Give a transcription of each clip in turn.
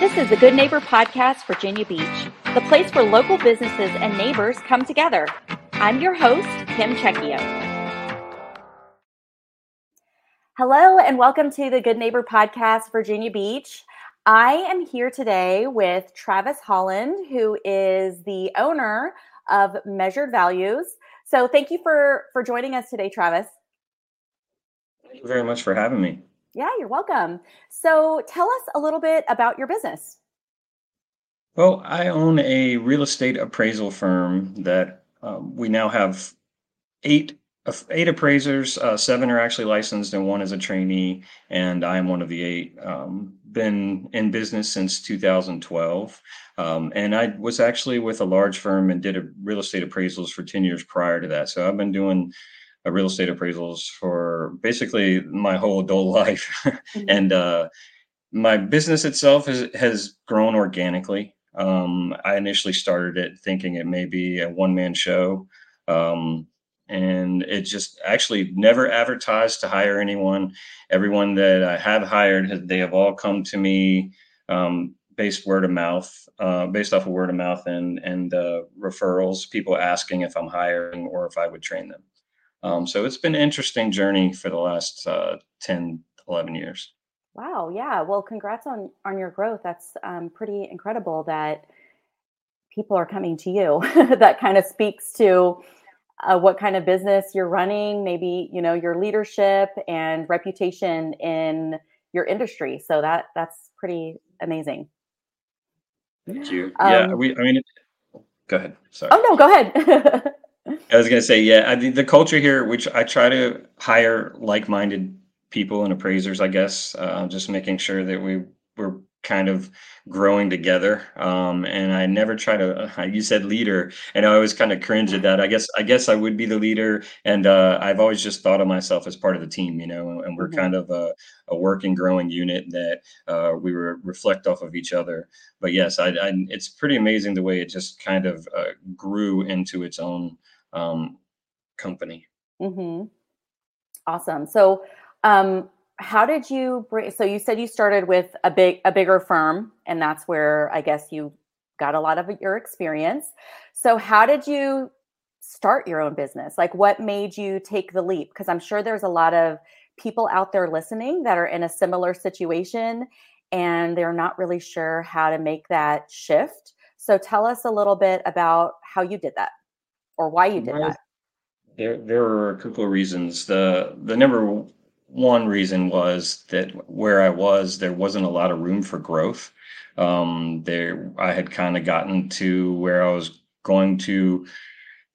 This is the Good Neighbor Podcast, Virginia Beach, the place where local businesses and neighbors come together. I'm your host, Kim Checchio. Hello, and welcome to the Good Neighbor Podcast, Virginia Beach. I am here today with Travis Holland, who is the owner of Measured Values. So, thank you for for joining us today, Travis. Thank you very much for having me. Yeah, you're welcome. So tell us a little bit about your business. Well, I own a real estate appraisal firm that um, we now have eight eight appraisers. Uh, seven are actually licensed, and one is a trainee. And I am one of the eight. Um, been in business since 2012, um, and I was actually with a large firm and did real estate appraisals for 10 years prior to that. So I've been doing real estate appraisals for basically my whole adult life, mm-hmm. and uh, my business itself has has grown organically. Um, I initially started it thinking it may be a one man show. Um, and it just actually never advertised to hire anyone. Everyone that I have hired, they have all come to me um, based word of mouth, uh, based off of word of mouth and and uh, referrals. People asking if I'm hiring or if I would train them. Um, so it's been an interesting journey for the last uh, 10, 11 years. Wow. Yeah. Well, congrats on, on your growth. That's um, pretty incredible that people are coming to you. that kind of speaks to uh, what kind of business you're running, maybe, you know, your leadership and reputation in your industry. So that that's pretty amazing. Thank you. Um, yeah. We, I mean, go ahead. Sorry. Oh no, go ahead. I was gonna say, yeah, I, the culture here, which I try to hire like-minded people and appraisers, I guess, uh, just making sure that we we're kind of growing together. Um, and I never try to. Uh, you said leader, and I always kind of cringe at that. I guess I guess I would be the leader, and uh, I've always just thought of myself as part of the team, you know. And, and we're mm-hmm. kind of a, a, working, growing unit that uh, we re- reflect off of each other. But yes, I, I, it's pretty amazing the way it just kind of uh, grew into its own um, company. Mm-hmm. Awesome. So, um, how did you bring? So you said you started with a big, a bigger firm, and that's where I guess you got a lot of your experience. So, how did you start your own business? Like, what made you take the leap? Because I'm sure there's a lot of people out there listening that are in a similar situation and they're not really sure how to make that shift. So, tell us a little bit about how you did that or why you did that? There, there were a couple of reasons. The the number one reason was that where I was, there wasn't a lot of room for growth. Um, there, I had kind of gotten to where I was going to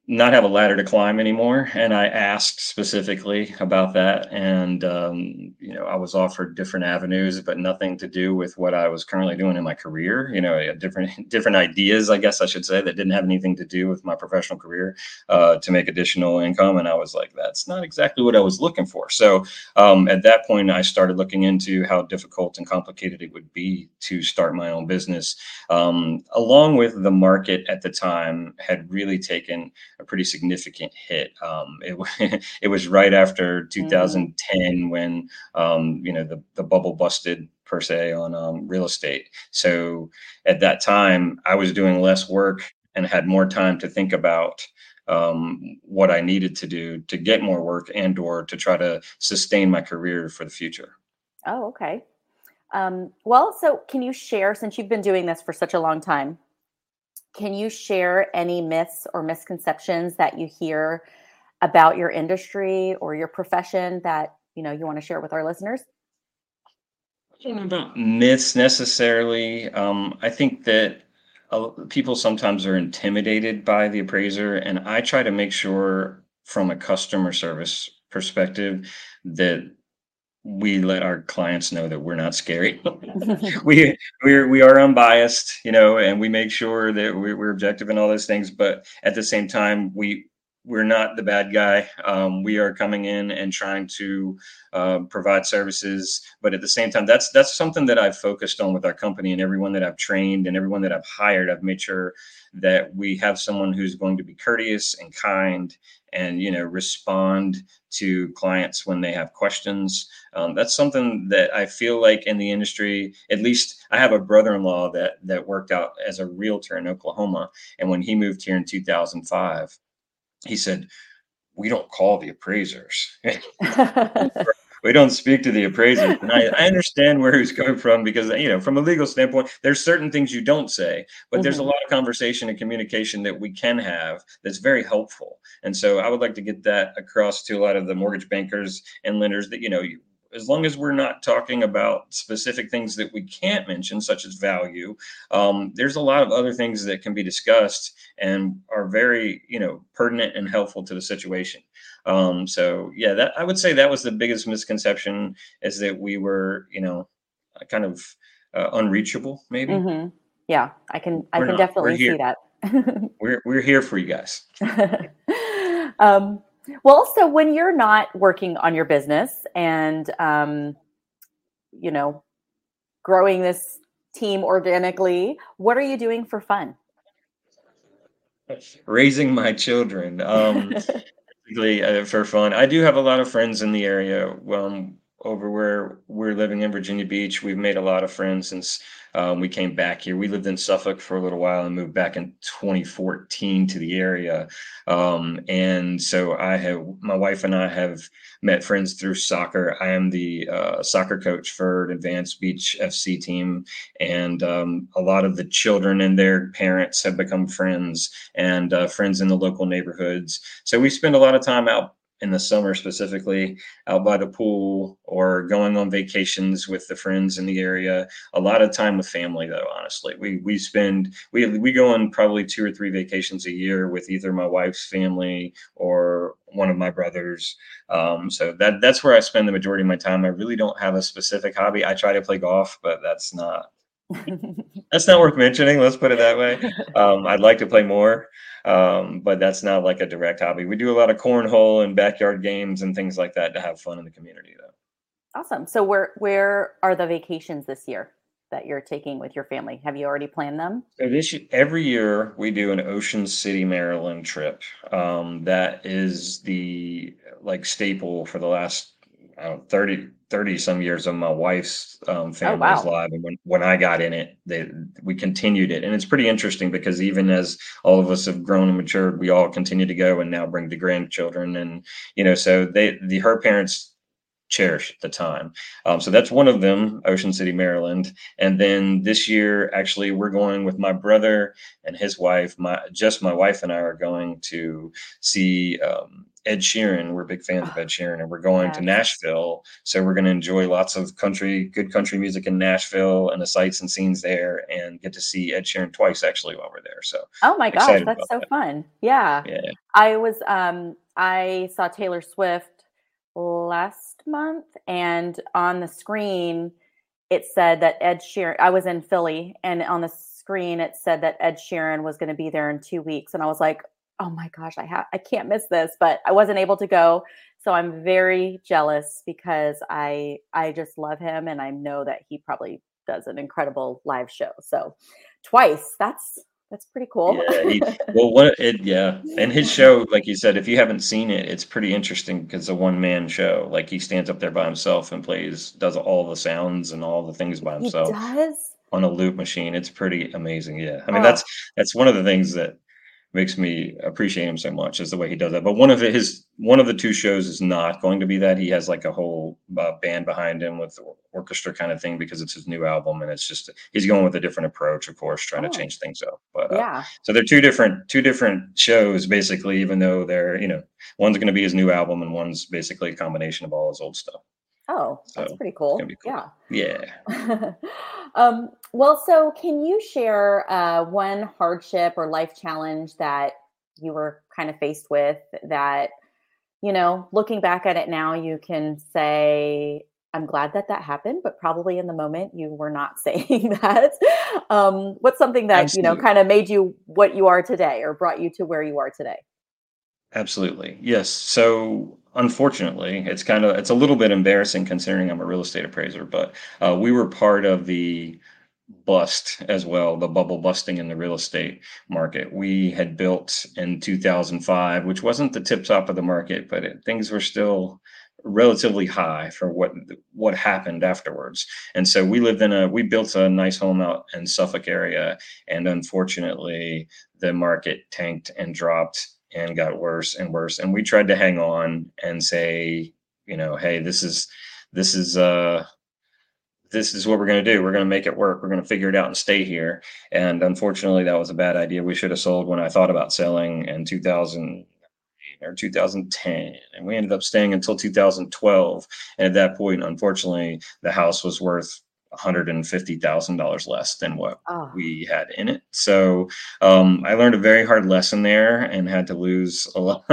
not have a ladder to climb anymore. And I asked specifically about that. And, um, you know, I was offered different avenues, but nothing to do with what I was currently doing in my career, you know, different, different ideas, I guess I should say, that didn't have anything to do with my professional career uh, to make additional income. And I was like, that's not exactly what I was looking for. So um, at that point, I started looking into how difficult and complicated it would be to start my own business, um, along with the market at the time had really taken a pretty significant hit. Um, it, it was right after 2010 mm. when um, you know the, the bubble busted per se on um, real estate. So at that time, I was doing less work and had more time to think about um, what I needed to do to get more work and or to try to sustain my career for the future. Oh, okay. Um, well, so can you share since you've been doing this for such a long time? Can you share any myths or misconceptions that you hear about your industry or your profession that you know you want to share with our listeners? I don't know about myths necessarily. Um, I think that uh, people sometimes are intimidated by the appraiser, and I try to make sure from a customer service perspective that we let our clients know that we're not scary. we we're we are unbiased, you know, and we make sure that we're, we're objective in all those things. But at the same time, we we're not the bad guy. Um, we are coming in and trying to uh, provide services, but at the same time, that's that's something that I've focused on with our company and everyone that I've trained and everyone that I've hired. I've made sure that we have someone who's going to be courteous and kind and you know respond to clients when they have questions um, that's something that i feel like in the industry at least i have a brother-in-law that that worked out as a realtor in oklahoma and when he moved here in 2005 he said we don't call the appraisers we don't speak to the appraiser. And I, I, understand where he's coming from because you know, from a legal standpoint, there's certain things you don't say, but mm-hmm. there's a mm-hmm. lot of conversation and communication that we can have that's very helpful. And so I would like to get that across to a lot of the mortgage bankers and lenders that you know as long as we're not talking about specific things that we can't mention, such as value, um, there's a lot of other things that can be discussed and are very, you know, pertinent and helpful to the situation. Um, so yeah, that I would say that was the biggest misconception is that we were, you know, kind of uh, unreachable, maybe. Mm-hmm. Yeah, I can, I we're can not. definitely see that. we're we're here for you guys. um, well, so when you're not working on your business and, um, you know, growing this team organically, what are you doing for fun? Raising my children. Um, uh, for fun. I do have a lot of friends in the area. Um, over where we're living in Virginia Beach, we've made a lot of friends since um, we came back here. We lived in Suffolk for a little while and moved back in 2014 to the area. Um, and so I have, my wife and I have met friends through soccer. I am the uh, soccer coach for an advanced beach FC team. And um, a lot of the children and their parents have become friends and uh, friends in the local neighborhoods. So we spend a lot of time out in the summer specifically out by the pool or going on vacations with the friends in the area. A lot of time with family though honestly. We we spend we we go on probably two or three vacations a year with either my wife's family or one of my brothers. Um, so that that's where i spend the majority of my time. I really don't have a specific hobby. I try to play golf but that's not that's not worth mentioning let's put it that way um, i'd like to play more um, but that's not like a direct hobby. We do a lot of cornhole and backyard games and things like that to have fun in the community, though. Awesome. So where where are the vacations this year that you're taking with your family? Have you already planned them? So this every year we do an Ocean City, Maryland trip. Um, that is the like staple for the last know, 30, 30 some years of my wife's um, family's oh, wow. life. And when, when I got in it, they, we continued it. And it's pretty interesting because even as all of us have grown and matured, we all continue to go and now bring the grandchildren. And, you know, so they, the, her parents cherish at the time. Um, so that's one of them, Ocean City, Maryland. And then this year, actually, we're going with my brother and his wife. My just my wife and I are going to see um, Ed Sheeran. We're big fans of Ed Sheeran, and we're going to Nashville. So we're going to enjoy lots of country, good country music in Nashville, and the sights and scenes there, and get to see Ed Sheeran twice actually while we're there. So oh my gosh, that's so that. fun! Yeah, yeah. I was um I saw Taylor Swift last month, and on the screen it said that Ed Sheeran. I was in Philly, and on the screen it said that Ed Sheeran was going to be there in two weeks, and I was like, oh my gosh, I have I can't miss this, but I wasn't able to go. So I'm very jealous because I I just love him and I know that he probably does an incredible live show. So twice, that's that's pretty cool. yeah, he, well, what it yeah, and his show, like you said, if you haven't seen it, it's pretty interesting because it's a one man show. Like he stands up there by himself and plays, does all the sounds and all the things by himself. He does on a loop machine. It's pretty amazing. Yeah, I mean oh. that's that's one of the things that makes me appreciate him so much is the way he does that. But one of his one of the two shows is not going to be that. He has like a whole uh, band behind him with orchestra kind of thing because it's his new album and it's just he's going with a different approach, of course, trying oh. to change things up. But uh, yeah, so they're two different two different shows basically, even though they're you know one's going to be his new album and one's basically a combination of all his old stuff. Oh, that's so pretty cool. cool. Yeah. Yeah. um, well, so can you share uh, one hardship or life challenge that you were kind of faced with that, you know, looking back at it now, you can say, I'm glad that that happened, but probably in the moment you were not saying that. Um, what's something that, Absolutely. you know, kind of made you what you are today or brought you to where you are today? Absolutely. Yes. So unfortunately, it's kind of it's a little bit embarrassing considering I'm a real estate appraiser, but uh, we were part of the bust as well, the bubble busting in the real estate market. We had built in 2005, which wasn't the tip top of the market, but it, things were still relatively high for what what happened afterwards. And so we lived in a we built a nice home out in Suffolk area, and unfortunately, the market tanked and dropped and got worse and worse. And we tried to hang on and say, you know, hey, this is this is uh this is what we're going to do. We're going to make it work. We're going to figure it out and stay here. And unfortunately, that was a bad idea. We should have sold when I thought about selling in 2000 or 2010. And we ended up staying until 2012. And at that point, unfortunately, the house was worth $150,000 less than what oh. we had in it. So um, I learned a very hard lesson there and had to lose a lot,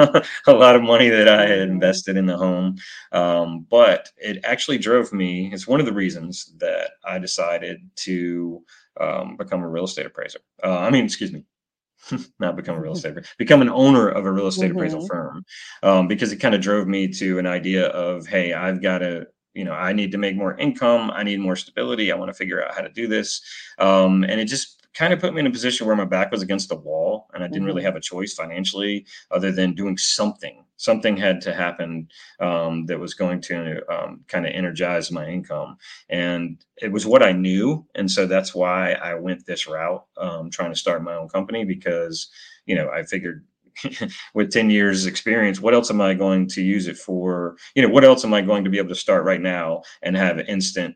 a lot of money that I had mm-hmm. invested in the home. Um, but it actually drove me, it's one of the reasons that I decided to um, become a real estate appraiser. Uh, I mean, excuse me, not become a real estate become an owner of a real estate mm-hmm. appraisal firm um, because it kind of drove me to an idea of hey i've got to you know i need to make more income i need more stability i want to figure out how to do this. Um, and it just kind of put me in a position where my back was against the wall and i didn't mm-hmm. really have a choice financially other than doing something. Something had to happen um, that was going to um, kind of energize my income. And it was what i knew and so that's why i went this route um, trying to start my own company because you know i figured with 10 years experience what else am i going to use it for? You know what else am i going to be able to start right now and have instant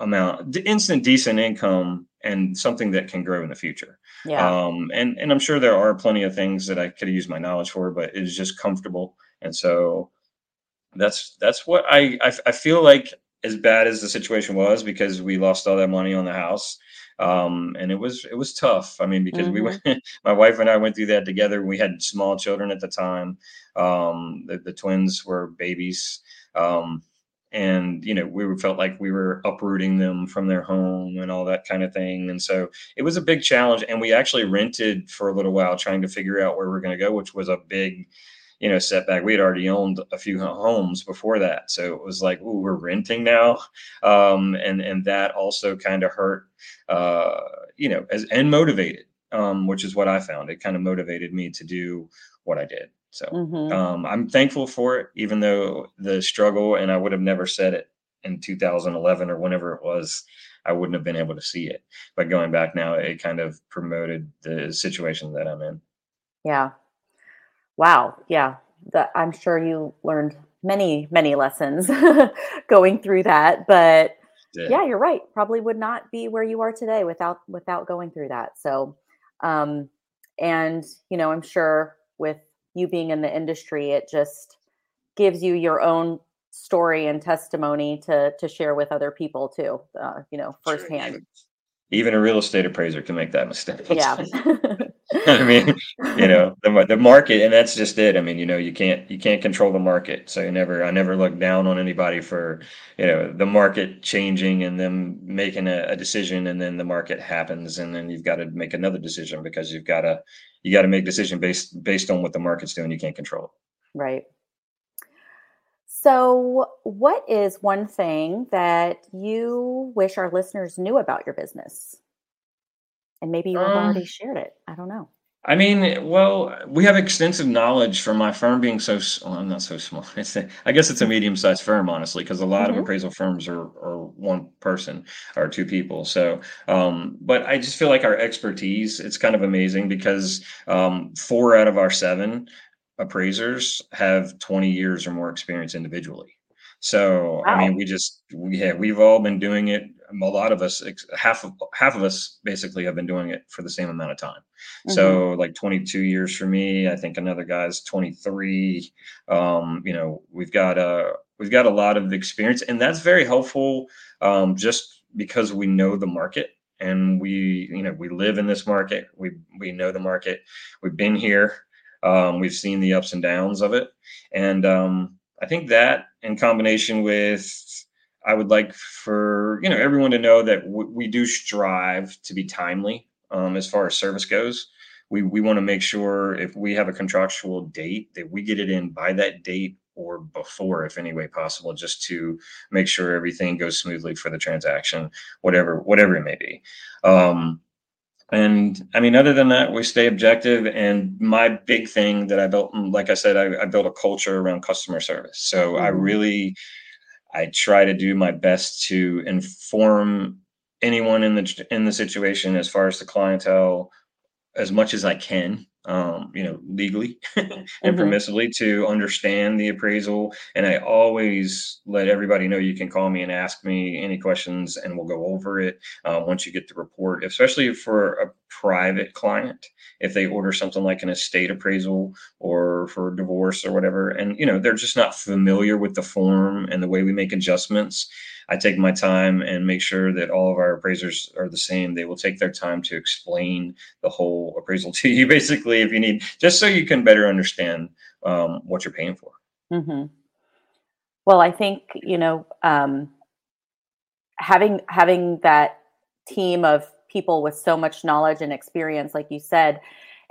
amount instant decent income and something that can grow in the future. Yeah. Um and and i'm sure there are plenty of things that i could use my knowledge for but it's just comfortable. And so that's that's what I, I i feel like as bad as the situation was because we lost all that money on the house um, and it was it was tough. I mean, because mm-hmm. we went, my wife and I went through that together. We had small children at the time. Um, the, the twins were babies, um, and you know we felt like we were uprooting them from their home and all that kind of thing. And so it was a big challenge. And we actually rented for a little while, trying to figure out where we're going to go, which was a big you know setback we had already owned a few homes before that. So it was like ooh we're renting now. Um, and and that also kind of hurt uh, you know as and motivated um, which is what i found. It kind of motivated me to do what i did. So mm-hmm. um, i'm thankful for it even though the struggle and i would have never said it in 2011 or whenever it was i wouldn't have been able to see it. But going back now it kind of promoted the situation that i'm in. Yeah Wow. Yeah. That I'm sure you learned many, many lessons going through that. But yeah. yeah. you're right. Probably would not be where you are today without without going through that. So um and you know, I'm sure with you being in the industry, it just gives you your own story and testimony to to share with other people too. Uh, you know, firsthand. Even a real estate appraiser can make that mistake. Yeah. I mean, you know, the the market, and that's just it. I mean, you know, you can't you can't control the market, so you never. I never look down on anybody for, you know, the market changing and them making a, a decision, and then the market happens, and then you've got to make another decision because you've got to you got to make decision based based on what the market's doing. You can't control it. Right. So, what is one thing that you wish our listeners knew about your business? and maybe you have um, already shared it. I don't know. I mean, well, we have extensive knowledge from my firm being so. Well, I'm not so small. It's a, I guess it's a medium-sized firm, honestly, because a lot mm-hmm. of appraisal firms are, are one person or two people. So, um, but I just feel like our expertise. It's kind of amazing because um, four out of our seven appraisers have 20 years or more experience individually. So, wow. I mean, we just we have we've all been doing it a lot of us half of half of us basically have been doing it for the same amount of time mm-hmm. so like 22 years for me i think another guy's 23 um, you know we've got a we've got a lot of experience and that's very helpful um, just because we know the market and we you know we live in this market we we know the market we've been here um, we've seen the ups and downs of it and um, i think that in combination with I would like for you know everyone to know that w- we do strive to be timely um, as far as service goes. we we want to make sure if we have a contractual date that we get it in by that date or before if any way possible just to make sure everything goes smoothly for the transaction whatever whatever it may be um, and I mean, other than that, we stay objective. And my big thing that I built, like I said, I, I built a culture around customer service. So mm-hmm. I really, I try to do my best to inform anyone in the in the situation as far as the clientele as much as I can um, you know, legally and mm-hmm. permissibly to understand the appraisal. And I always let everybody know you can call me and ask me any questions, and we'll go over it uh, once you get the report, especially for a private client. If they order something like an estate appraisal or for divorce or whatever, and you know, they're just not familiar with the form and the way we make adjustments. I take my time and make sure that all of our appraisers are the same. They will take their time to explain the whole appraisal to you, basically, if you need, just so you can better understand um, what you're paying for. Mm-hmm. Well, I think you know um, having having that team of people with so much knowledge and experience, like you said,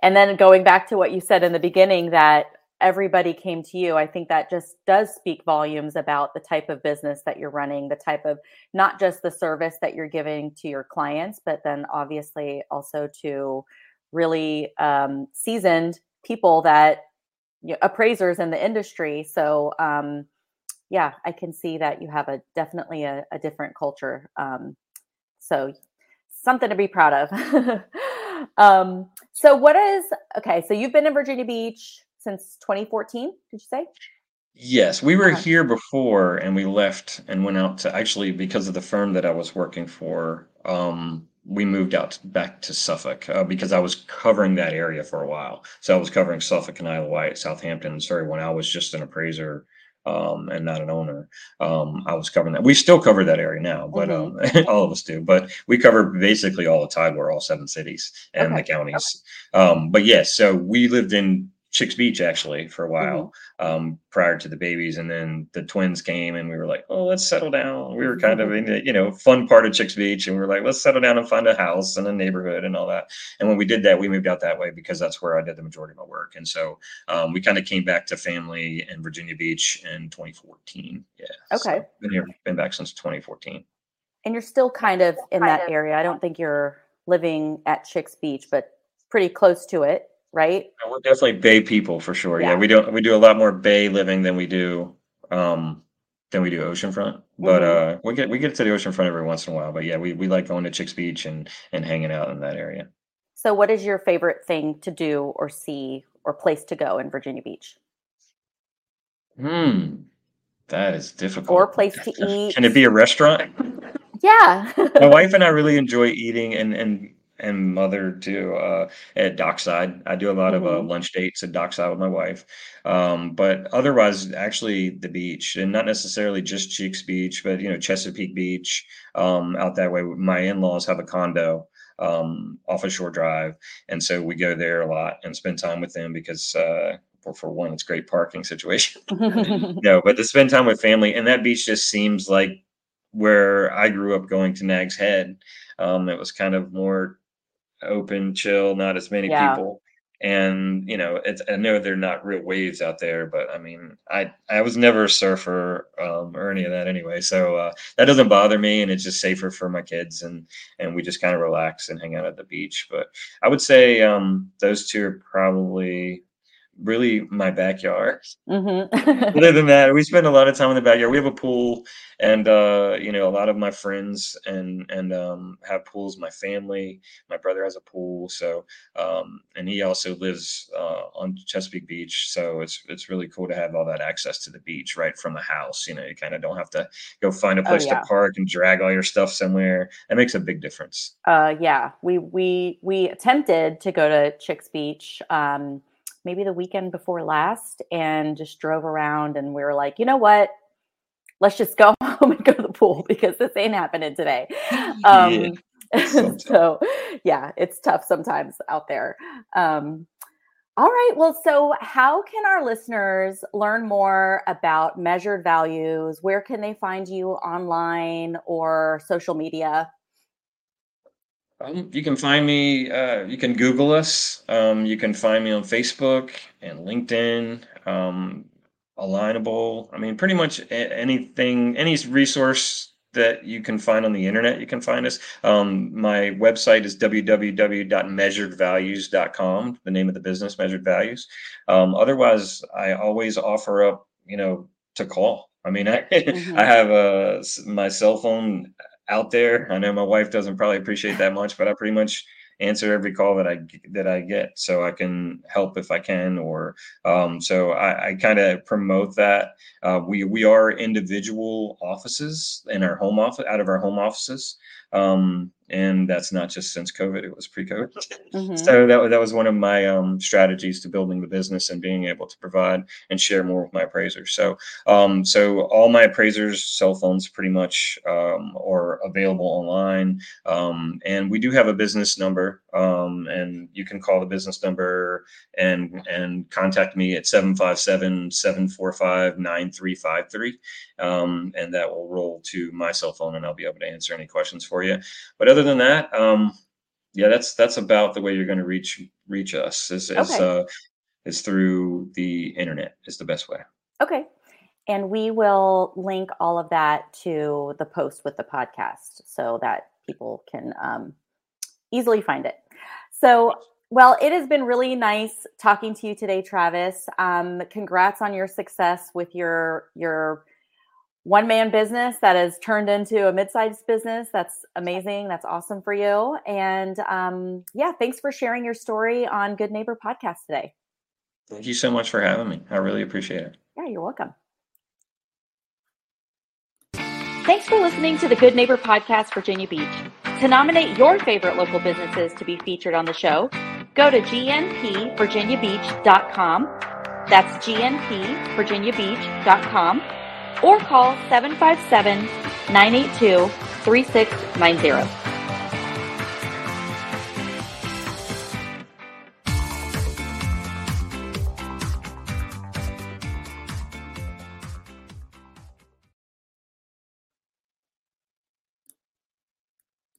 and then going back to what you said in the beginning that everybody came to you i think that just does speak volumes about the type of business that you're running the type of not just the service that you're giving to your clients but then obviously also to really um, seasoned people that you know, appraisers in the industry. So um, yeah i can see that you have a definitely a, a different culture um, so something to be proud of. Um, so what is okay so you've been in virginia beach since 2014 did you say yes we were uh-huh. here before and we left and went out to actually because of the firm that i was working for um, we moved out back to suffolk uh, because i was covering that area for a while so i was covering suffolk and isle of wight southampton sorry when i was just an appraiser um, and not an owner. Um, I was covering that. We still cover that area now, but mm-hmm. um, all of us do. But we cover basically all the Tidewater, all seven cities and okay. the counties. Okay. Um, but yes, so we lived in Chicks Beach actually for a while mm-hmm. um, prior to the babies, and then the twins came, and we were like, "Oh, let's settle down." We were kind of in the you know fun part of Chicks Beach, and we were like, "Let's settle down and find a house and a neighborhood and all that." And when we did that, we moved out that way because that's where I did the majority of my work, and so um, we kind of came back to family in Virginia Beach in 2014. Yeah. Okay. So been here, been back since 2014. And you're still kind of in kind that of. area. I don't think you're living at Chicks Beach, but pretty close to it right? We're definitely bay people for sure. Yeah. yeah, we do we do a lot more bay living than we do um than we do oceanfront. But mm-hmm. uh we get we get to the oceanfront every once in a while. But yeah, we, we like going to Chicks Beach and and hanging out in that area. So what is your favorite thing to do or see or place to go in Virginia Beach? Hmm. That is difficult. Or place to eat. Can it be a restaurant? Yeah. My wife and I really enjoy eating and and and mother to uh, at Dockside. I do a lot mm-hmm. of uh, mm-hmm. lunch dates at Dockside with my wife. Um, but otherwise, actually, the beach, and not necessarily just Chicks Beach, but you know Chesapeake Beach um, out that way. My in-laws have a condo um, off of Shore Drive, and so we go there a lot and spend time with them because. Uh, for, for one, it's great parking situation. no, but to spend time with family, and that beach just seems like where I grew up going to Nag's Head. Um, it was kind of more open, chill, not as many yeah. people. And you know, it's I know they're not real waves out there, but I mean, I I was never a surfer um, or any of that anyway, so uh, that doesn't bother me, and it's just safer for my kids, and and we just kind of relax and hang out at the beach. But I would say um, those two are probably really my backyard. Mm-hmm. Other than that, we spend a lot of time in the backyard. We have a pool, and uh, you know, a lot of my friends and and um, have pools. My family, my brother has a pool, so um, and he also lives uh, on Chesapeake Beach. So it's it's really cool to have all that access to the beach right from the house. You know, you kind of don't have to go find a oh, place oh, yeah. to park and drag all your stuff somewhere. That makes a big difference. Uh, yeah, we we we attempted to go to Chicks Beach. Um, maybe the weekend before last and just drove around and we were like, you know what? Let's just go home and go to the pool because this ain't happening today. Um, yeah. so, yeah, it's tough sometimes out there. Um, all right. Well, so how can our listeners learn more about measured values? Where can they find you online or social media? Um, you can find me. Uh, you can Google us. Um, you can find me on Facebook and LinkedIn. Um, Alignable. I mean, pretty much anything, any resource that you can find on the internet, you can find us. Um, my website is www.measuredvalues.com, the name of the business, Measured Values. Um, otherwise, I always offer up, you know, to call. I mean, I, mm-hmm. I have a, my cell phone out there. I know my wife doesn't probably appreciate that much, but I pretty much answer every call that I that I get, so I can help if I can. Or um, so I, I kind of promote that. Uh, we we are individual offices in our home office, out of our home offices. Um, and that's not just since COVID; it was pre-COVID. Mm-hmm. So that that was one of my um, strategies to building the business and being able to provide and share more with my appraisers. So um, so all my appraisers' cell phones pretty much um, are available online, um, and we do have a business number, um, and you can call the business number and and contact me at 757-745-9353 um, and that will roll to my cell phone and I'll be able to answer any questions for you. But other than that, um, yeah, that's that's about the way you're going to reach reach us is is, okay. uh, is through the internet is the best way. Okay. And we will link all of that to the post with the podcast so that people can um, easily find it. So, well, it has been really nice talking to you today, Travis. Um, congrats on your success with your your one man business that has turned into a mid-sized business. That's amazing. That's awesome for you. And um, yeah, thanks for sharing your story on Good Neighbor podcast today. Thank you so much for having me. I really appreciate it. Yeah, you're welcome. Thanks for listening to the Good Neighbor podcast, Virginia Beach. To nominate your favorite local businesses to be featured on the show, go to gnpvirginiabeach.com. That's gnpvirginiabeach.com or call 757 982 3690.